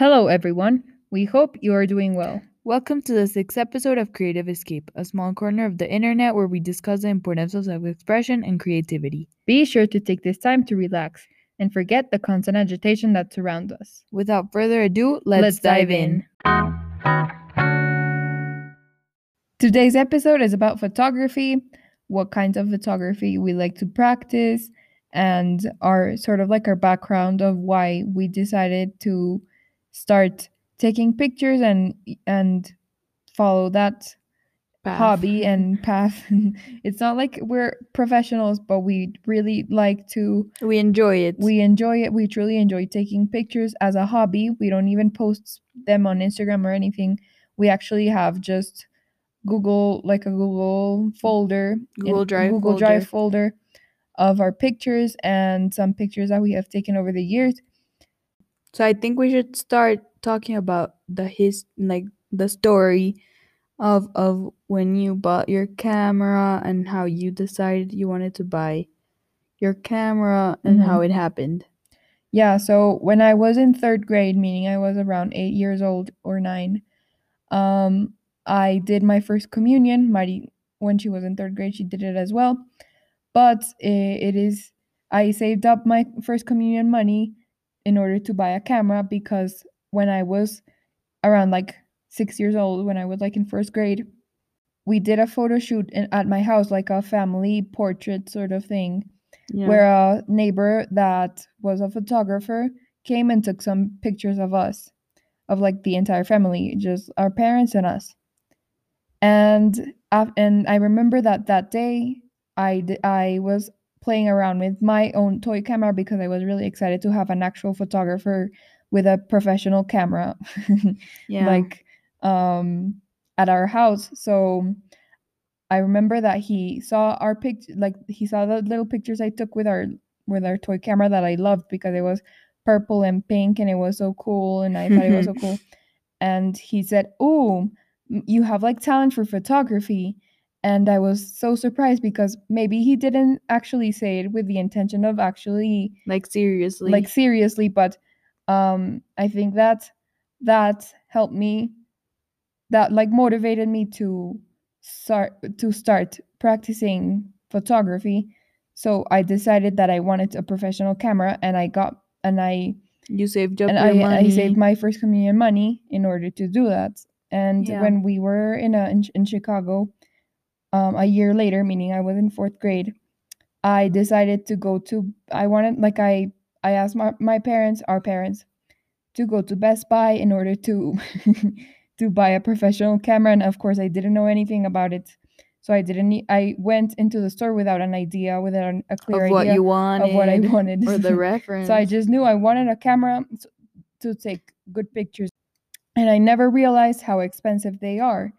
Hello, everyone. We hope you are doing well. Welcome to the sixth episode of Creative Escape, a small corner of the internet where we discuss the importance of self expression and creativity. Be sure to take this time to relax and forget the constant agitation that surrounds us. Without further ado, let's, dive in. Today's episode is about photography, what kinds of photography we like to practice, and our sort of like our background of why we decided to start taking pictures and and follow that Path. hobby and path. it's not like we're professionals, but we really like to We enjoy it. we enjoy it. We truly enjoy taking pictures as a hobby. We don't even post them on Instagram or anything. We actually have just Google like a Google folder, Google Drive Google Drive folder of our pictures and some pictures that we have taken over the years. So I think we should start talking about the his like the story of of when you bought your camera and how you decided you wanted to buy your camera and Mhm. how it happened. Yeah, so when I was in third grade, meaning I was around eight years old or nine, um, I did my first communion. Mari, when she was in third grade, she did it as well. But i- it is, I saved up my first communion money in order to buy a camera because when I was around like six years old, when I was like in first grade, we did a photo shoot in, at my house, like a family portrait sort of thing Yeah. where a neighbor that was a photographer came and took some pictures of us of like the entire family just our parents and us and and i remember that that day i d- i was playing around with my own toy camera because i was really excited to have an actual photographer with a professional camera. Yeah. like um at our house. So i remember that he saw our picture like he saw the little pictures i took with our with our toy camera that i loved because it was purple and pink and it was so cool and i thought it was so cool. And he said oh you have like talent for photography and i was so surprised because maybe he didn't actually say it with the intention of actually like seriously. like seriously but um i think that that helped me that like motivated me to start to start practicing photography so i decided that i wanted a professional camera and i got and i you saved up and your I, money. I saved my first communion money in order to do that and Yeah. when we were in a, in, in chicago um, a year later meaning i was in fourth grade i decided to go to i wanted like i i asked my, my parents our parents to go to best buy in order to to buy a professional camera and of course i didn't know anything about it so i didn't need, i went into the store without an idea without a clear of what idea you wanted of what i wanted or the reference. so I just knew I wanted a camera to take good pictures. And I never realized how expensive they are.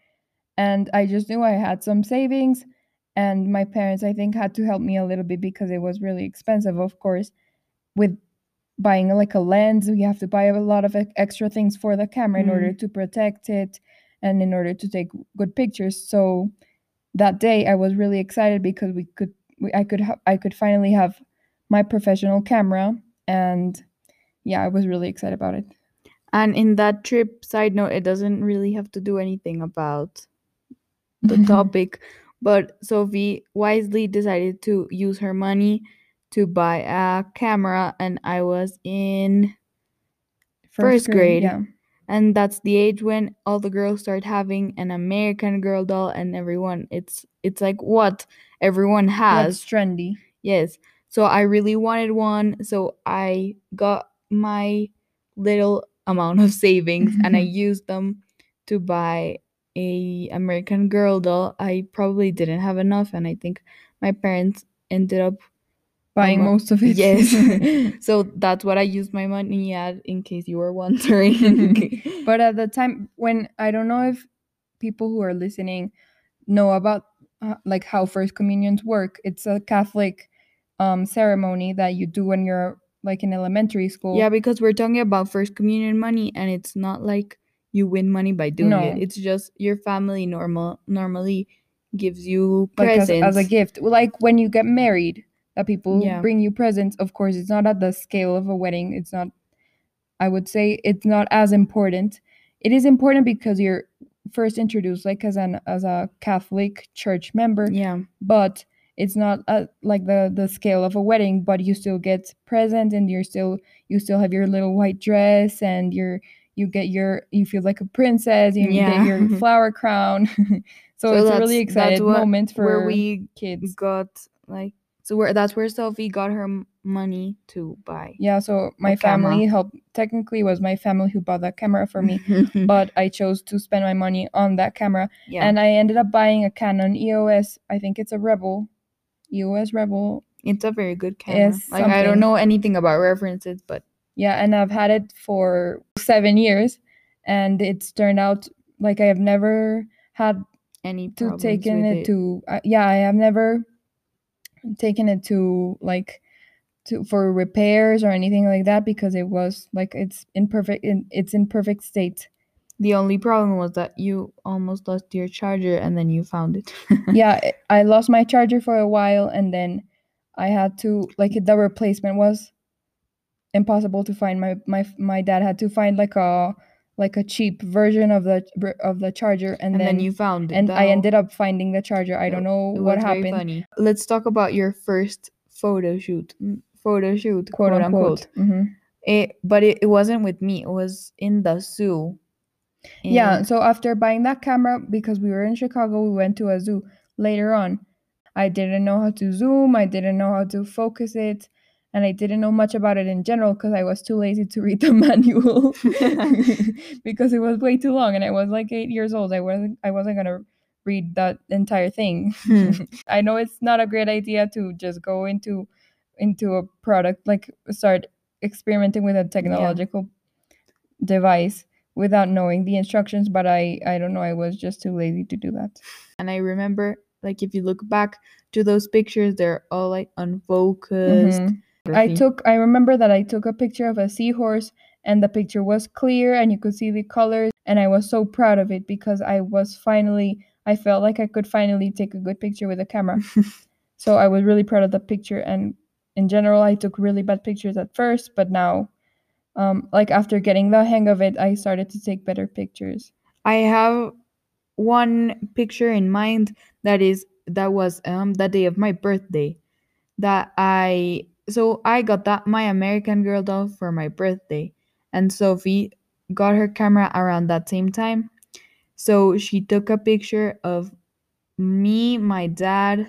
And I just knew I had some savings. And my parents, I think, had to help me a little bit because it was really expensive, of course. With buying like a lens, we have to buy a lot of extra things for the camera in order mm. to protect it and in order to take good pictures. So that day I was really excited because we could we, I could ha- I could finally have my professional camera and yeah, I was really excited about it. And in that trip, side note, it doesn't really have to do anything about the mm-hmm. topic, but Sophie wisely decided to use her money to buy a camera, and I was in, First grade. Yeah. and that's the age when all the girls start having an American Girl doll, and everyone, it's it's like what everyone has. What's trendy? Yes. So I really wanted one. So I got my little amount of savings and I used them to buy a American Girl doll. I probably didn't have enough and I think my parents ended up Buying most of it. yes. so that's what I used my money at in case you were wondering. but at the time when I don't know if people who are listening know about uh, like how first communions work. It's a Catholic um ceremony that you do when you're like in elementary school. yeah, because we're talking about first communion money and it's not like you win money by doing No. it. It's just your family normal normally gives you like as, presents. as a gift like when you get married that people Yeah. bring you presents of course it's not at the scale of a wedding it's not I would say it's not as important. It is important because you're first introduced like as an as a Catholic church member, Yeah. but it's not uh like the the scale of a wedding. But you still get present, and you're still you still have your little white dress, and you're you get your you feel like a princess. You Yeah. get your flower crown. so, So it's a really excited moment for where we kids. got like so where that's where Sophie got her money to buy. Yeah, so my camera. family helped. Technically, it was my family who bought that camera for me, but I chose to spend my money on that camera, yeah. and I ended up buying a Canon EOS. I think it's a Rebel, EOS Rebel. it's a very good camera. It's like I don't know anything about references, but Yeah, and I've had it for seven years, and it's turned out like I have never had any to taken with it, to. Uh, yeah, I have never taken it to like to for repairs or anything like that because it was like it's in perfect. In, it's in perfect state. The only problem was that you almost lost your charger and then you found it. yeah i lost my charger for a while and then i had to like the replacement was impossible to find my my my dad had to find like a like a cheap version of the of the charger and, and then, then you found it. and i ended up finding the charger i don't know It what was very happened funny. Let's talk about your first photo shoot. Mm, Photo shoot, quote, unquote, Mhm. It, but it, it wasn't with me. It was in the zoo. yeah so after buying that camera because we were in chicago we went to a zoo later on i didn't know how to zoom i didn't know how to focus it and i didn't know much about it in general because i was too lazy to read the manual because it was way too long and i was like eight years old i wasn't i wasn't gonna read that entire thing Hmm. i know it's not a great idea to just go into into a product like start experimenting with a technological device without knowing the instructions but i i don't know i was just too lazy to do that and I remember, like, if you look back to those pictures, they're all like unfocused. Mhm. I took I remember that I took a picture of a seahorse and the picture was clear and you could see the colors and I was so proud of it because I was finally I felt like I could finally take a good picture with a camera. so I was really proud of the picture and in general I took really bad pictures at first but now um like after getting the hang of it I started to take better pictures. I have one picture in mind that is that was um the day of my birthday that I so I got that my American Girl doll for my birthday and Sophie got her camera around that same time. So she took a picture of me, my dad,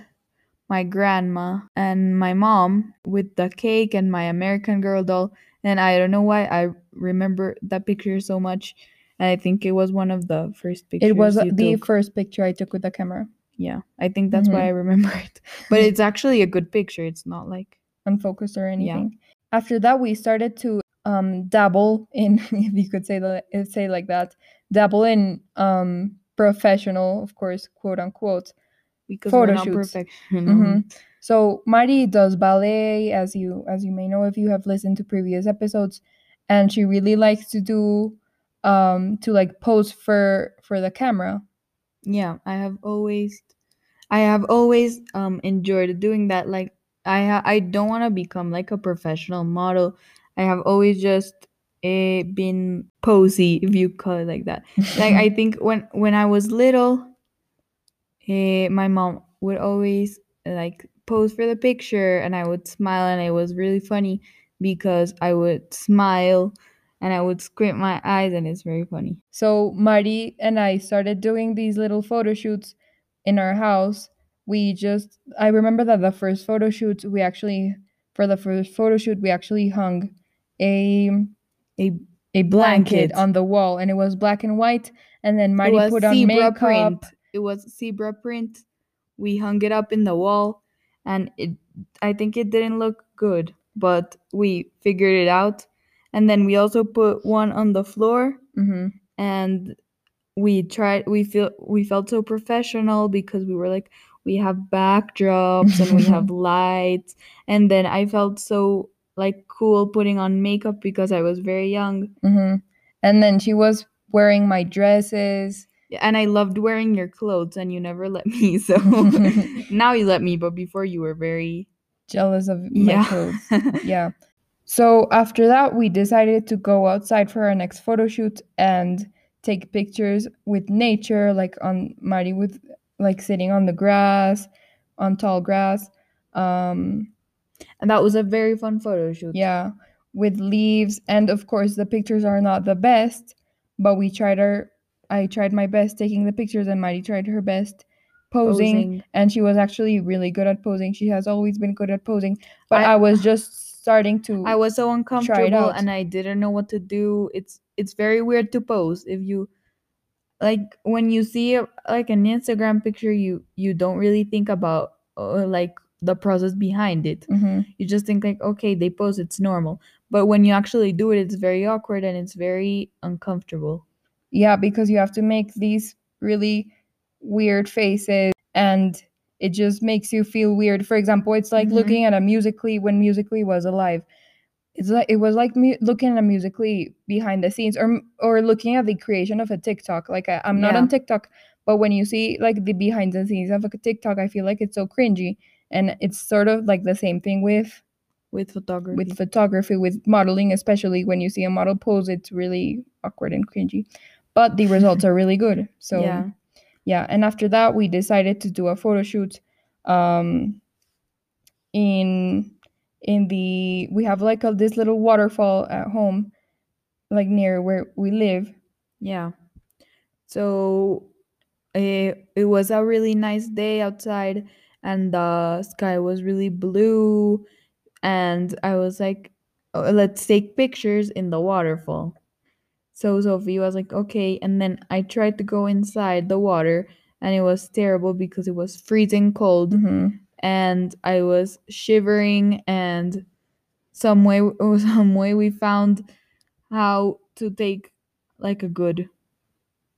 my grandma, and my mom with the cake and my American Girl doll. And I don't know why I remember that picture so much. And I think it was one of the first pictures. It was the took. first picture I took with the camera. Yeah, I think that's why Mhm. I remember it. But it's actually a good picture. It's not like unfocused or anything. After that, we started to um, dabble in, if you could say that, say like that, dabble in um, professional, of course, quote unquote. because Photo we're not shoots. Mhm. So Mari does ballet, as you as you may know if you have listened to previous episodes, and she really likes to do um to like pose for for the camera. Yeah, I have always, I have always um enjoyed doing that. Like I ha- I don't want to become like a professional model. I have always just eh, been posy, if you call it like that. Like I think when when I was little, eh, my mom would always like pose for the picture, and I would smile, and it was really funny because I would smile and I would squint my eyes, and it's very funny. So Mari and I started doing these little photo shoots in our house. We just I remember that the first photo shoot we actually for the first photo shoot we actually hung a A a blanket Blanket. on the wall and it was black and white and then was put on zebra makeup. print. It was zebra print. We hung it up in the wall, and it. I think it didn't look good, but we figured it out. And then we also put one on the floor, hmm and we tried. We feel we felt so professional because we were like we have backdrops and we have lights, and then I felt so like cool putting on makeup because I was very young. hmm And then she was wearing my dresses. and I loved wearing your clothes, and you never let me. So now you let me, but before you were very Jealous of my yeah. clothes. Yeah. So after that, we decided to go outside for our next photo shoot and take pictures with nature, like on Mari with like sitting on the grass, on tall grass. Um, and that was a very fun photo shoot. yeah, with leaves, and of course the pictures are not the best, but we tried our. I tried my best taking the pictures, and Mari tried her best posing, Posing. and she was actually really good at posing. She has always been good at posing, but I, I- was just starting to. I was so uncomfortable and I didn't know what to do. It's it's very weird to pose if you like when you see like an Instagram picture you you don't really think about uh, like the process behind it. Mhm. You just think like okay, they pose it's normal. But when you actually do it it's very awkward and it's very uncomfortable. Yeah, because you have to make these really weird faces and it just makes you feel weird. For example, it's like Mhm. looking at a Musical.ly when Musical.ly was alive. It's like it was like me looking at a Musical.ly behind the scenes or or looking at the creation of a TikTok. Like I, I'm not Yeah. on TikTok, but when you see like the behind the scenes of a TikTok, I feel like it's so cringy and it's sort of like the same thing with With photography. with photography with modeling especially when you see a model pose it's really awkward and cringy but the results are really good so yeah. yeah and after that we decided to do a photo shoot um in in the we have like a this little waterfall at home like near where we live Yeah. So it, it was a really nice day outside and the sky was really blue and I was like "Oh, let's take pictures in the waterfall. So Sophie was like okay and then I tried to go inside the water and it was terrible because it was freezing cold Mhm. And I was shivering and some way some way we found how to take like a good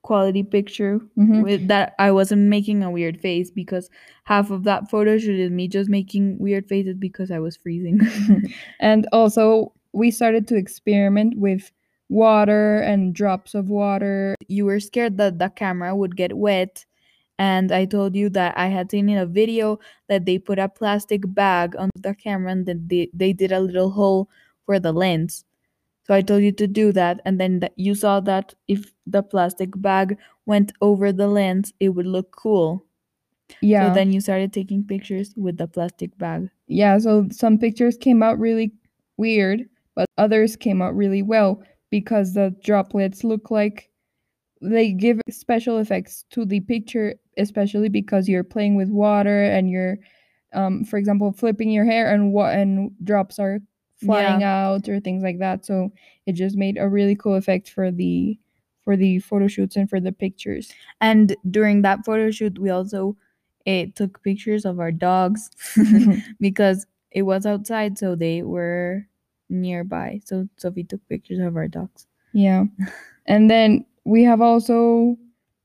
quality picture Mhm. with that I wasn't making a weird face because half of that photo shoot is me just making weird faces because I was freezing. and also we started to experiment with water and drops of water you were scared that the camera would get wet and I told you that I had seen in a video that they put a plastic bag on the camera and then they, they did a little hole for the lens. So I told you to do that and then that you saw that if the plastic bag went over the lens it would look cool. yeah So then you started taking pictures with the plastic bag. yeah so some pictures came out really weird but others came out really well because the droplets look like they give special effects to the picture especially because you're playing with water and you're um, for example flipping your hair and what and drops are flying out or things like that so it just made a really cool effect for the for the photo shoots and for the pictures And during that photo shoot, we also eh, took pictures of our dogs because it was outside, so they were nearby. So Sophie took pictures of our dogs. Yeah. And then we have also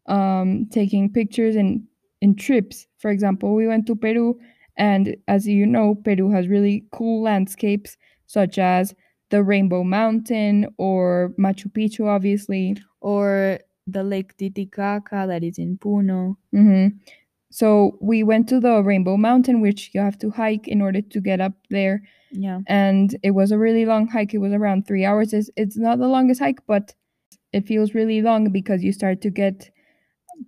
um taking pictures in in trips. For example, we went to Peru and as you know, Peru has really cool landscapes such as the Rainbow Mountain or Machu Picchu obviously. Or the Lake Titicaca that is in Puno. hmm So we went to the Rainbow Mountain which you have to hike in order to get up there Yeah. and it was a really long hike. It was around 3 hours. It's, it's not the longest hike, but it feels really long because you start to get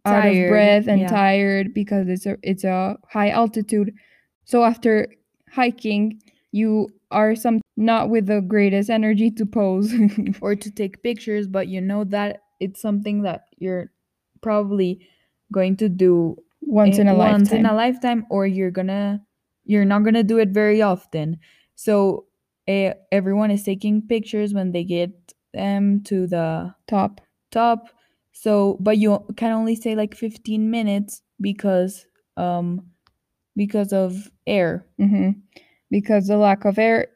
out of breath and yeah. tired because it's a it's a high altitude. So after hiking, you are some not with the greatest energy to pose. Or to take pictures, but you know that it's something that you're probably going to do once eh, in a once lifetime. in a lifetime or you're gonna you're not gonna do it very often so eh, everyone is taking pictures when they get um to the top. top. So but you can only stay like 15 minutes because um because of air. Hmm Because the lack of air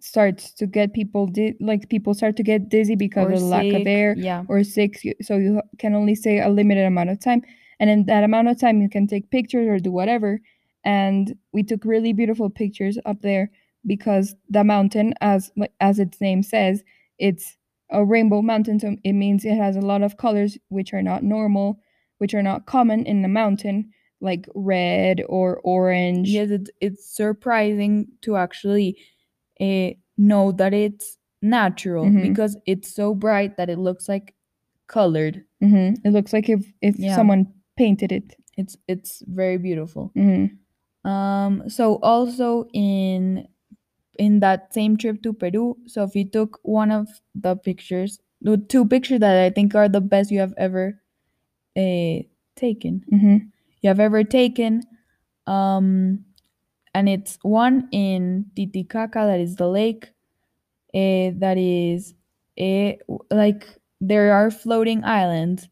starts to get people di- like people start to get dizzy because or of the lack of air. yeah. or six you- so you can only stay a limited amount of time. And in that amount of time you can take pictures or do whatever. And we took really beautiful pictures up there because the mountain as as its name says it's a rainbow mountain so it means it has a lot of colors which are not normal which are not common in the mountain like red or orange yes it, it's surprising to actually uh, know that it's natural Mhm. because it's so bright that it looks like colored. hmm It looks like if if Yeah. someone painted it. It's it's very beautiful. hmm Um, so also in in that same trip to Peru, Sophie took one of the pictures, the two pictures that I think are the best you have ever uh, taken. hmm You have ever taken. Um, and it's one in Titicaca, that is the lake. eh, that is w- like there are floating islands,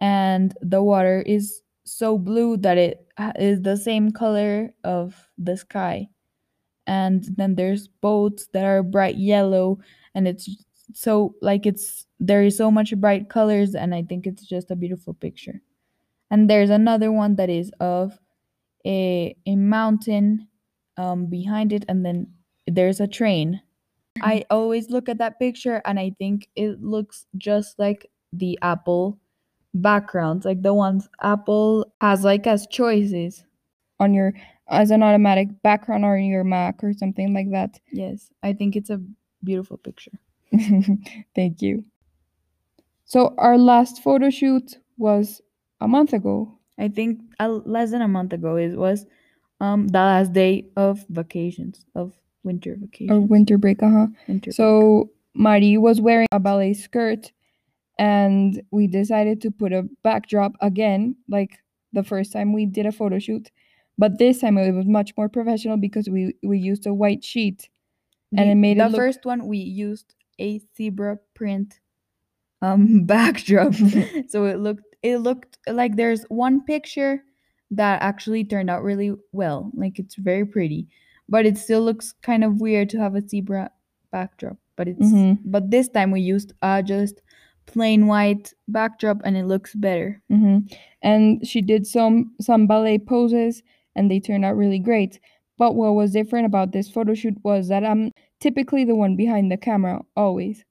and the water is so blue that it is the same color of the sky. And then there's boats that are bright yellow, and it's so like it's there is so much bright colors, and I think it's just a beautiful picture. And there's another one that is of a a mountain um, behind it, and then there's a train. I always look at that picture and I think it looks just like the Apple backgrounds, like the ones Apple has like as choices. On your as an automatic background on your Mac or something like that. Yes, I think it's a beautiful picture. Thank you. So our last photo shoot was a month ago. I think uh, less than a month ago it was um the last day of vacations of winter vacation. Or winter break, uh-huh. winter break. So Mari was wearing a ballet skirt and we decided to put a backdrop again, like the first time we did a photo shoot. But this time it was much more professional because we, we used a white sheet. and The- it made it the look- first one we used a zebra print um backdrop so it looked it looked like there's one picture that actually turned out really well like it's very pretty but it still looks kind of weird to have a zebra backdrop but it's Mhm. but this time we used uh just plain white backdrop and it looks better hmm And she did some some ballet poses, and they turned out really great. But what was different about this photo shoot was that I'm typically the one behind the camera always.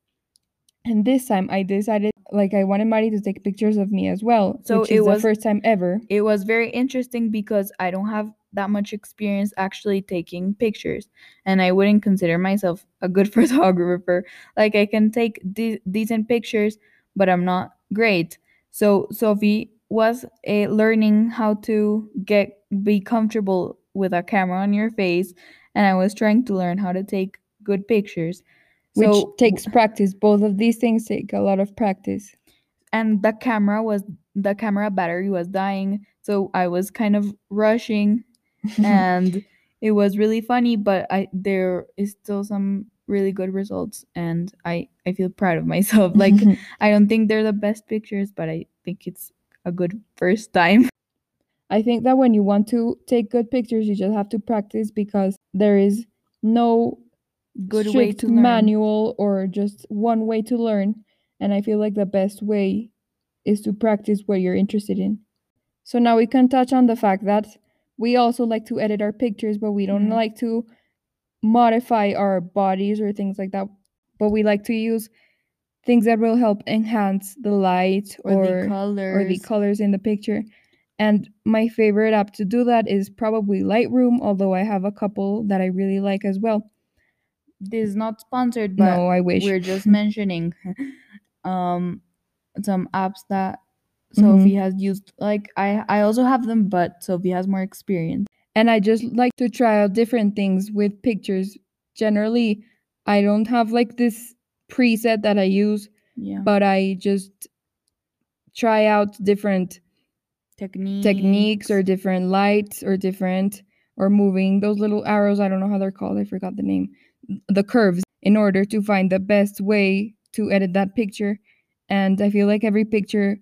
And this time I decided like I wanted Mari to take pictures of me as well. So which it is was- the first time ever. it was very interesting because I don't have that much experience actually taking pictures and I wouldn't consider myself a good photographer. Like I can take de- decent pictures, but I'm not great. So Sophie was uh, learning how to get be comfortable with a camera on your face and I was trying to learn how to take good pictures. Which So takes practice. Both of these things take a lot of practice. and the camera was the camera battery was dying so i was kind of rushing and it was really funny but i there is still some really good results and i i feel proud of myself like i don't think they're the best pictures but i think it's a good first time I think that when you want to take good pictures, you just have to practice because there is no good way to learn manual or just one way to learn. And I feel like the best way is to practice what you're interested in. So now we can touch on the fact that we also like to edit our pictures, but we don't Mhm. like to modify our bodies or things like that. But we like to use things that will help enhance the light or, or the colors or the colors in the picture. And my favorite app to do that is probably Lightroom, although I have a couple that I really like as well. this is not sponsored but no, I wish. we're just mentioning um some apps that. Sophie has used like I I also have them but Sophie has more experience And I just like to try out different things with pictures. Generally, I don't have like this preset that I use, yeah but I just try out different techniques techniques or different lights or different or moving those little arrows. I don't know how they're called. I forgot the name. The curves in order to find the best way to edit that picture. And I feel like every picture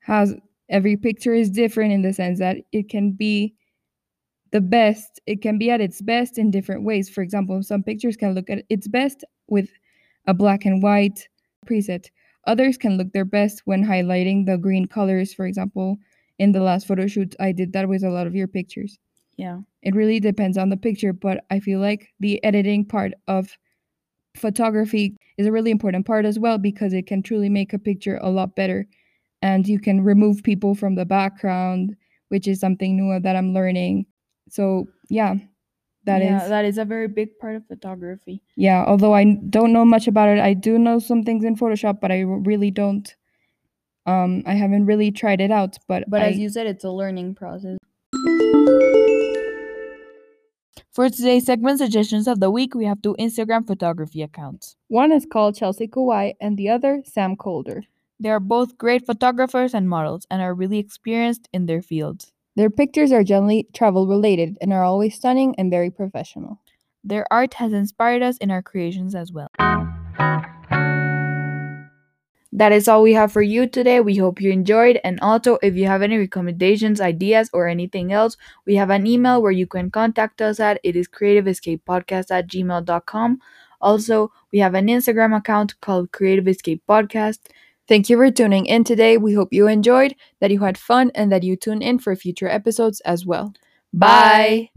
has every picture is different in the sense that it can be the best it can be at its best in different ways for example some pictures can look at its best with a black and white preset. Others can look their best when highlighting the green colors. For example in the last photo shoot i did that with a lot of your pictures. Yeah. It really depends on the picture but i feel like the editing part of photography is a really important part as well because it can truly make a picture a lot better. And you can remove people from the background which is something new that i'm learning. So yeah That is, yeah, that is a very big part of photography. yeah. Although I don't know much about it, I do know some things in Photoshop, but I really don't. Um, I haven't really tried it out, but But I, as you said, it's a learning process. For today's segment suggestions of the week, we have two Instagram photography accounts. one is called Chelsea Kauai and the other Sam Kolder. They are both great photographers and models and are really experienced in their fields. Their pictures are generally travel related and are always stunning and very professional. Their art has inspired us in our creations as well. That is all we have for you today. We hope you enjoyed. And also, if you have any recommendations, ideas, or anything else, we have an email where you can contact us at. It is creativeescapepodcast at gmail.com. Also, we have an Instagram account called Creative Escape Podcast. Thank you for tuning in today. We hope you enjoyed, that you had fun, and that you tune in for future episodes as well. Bye.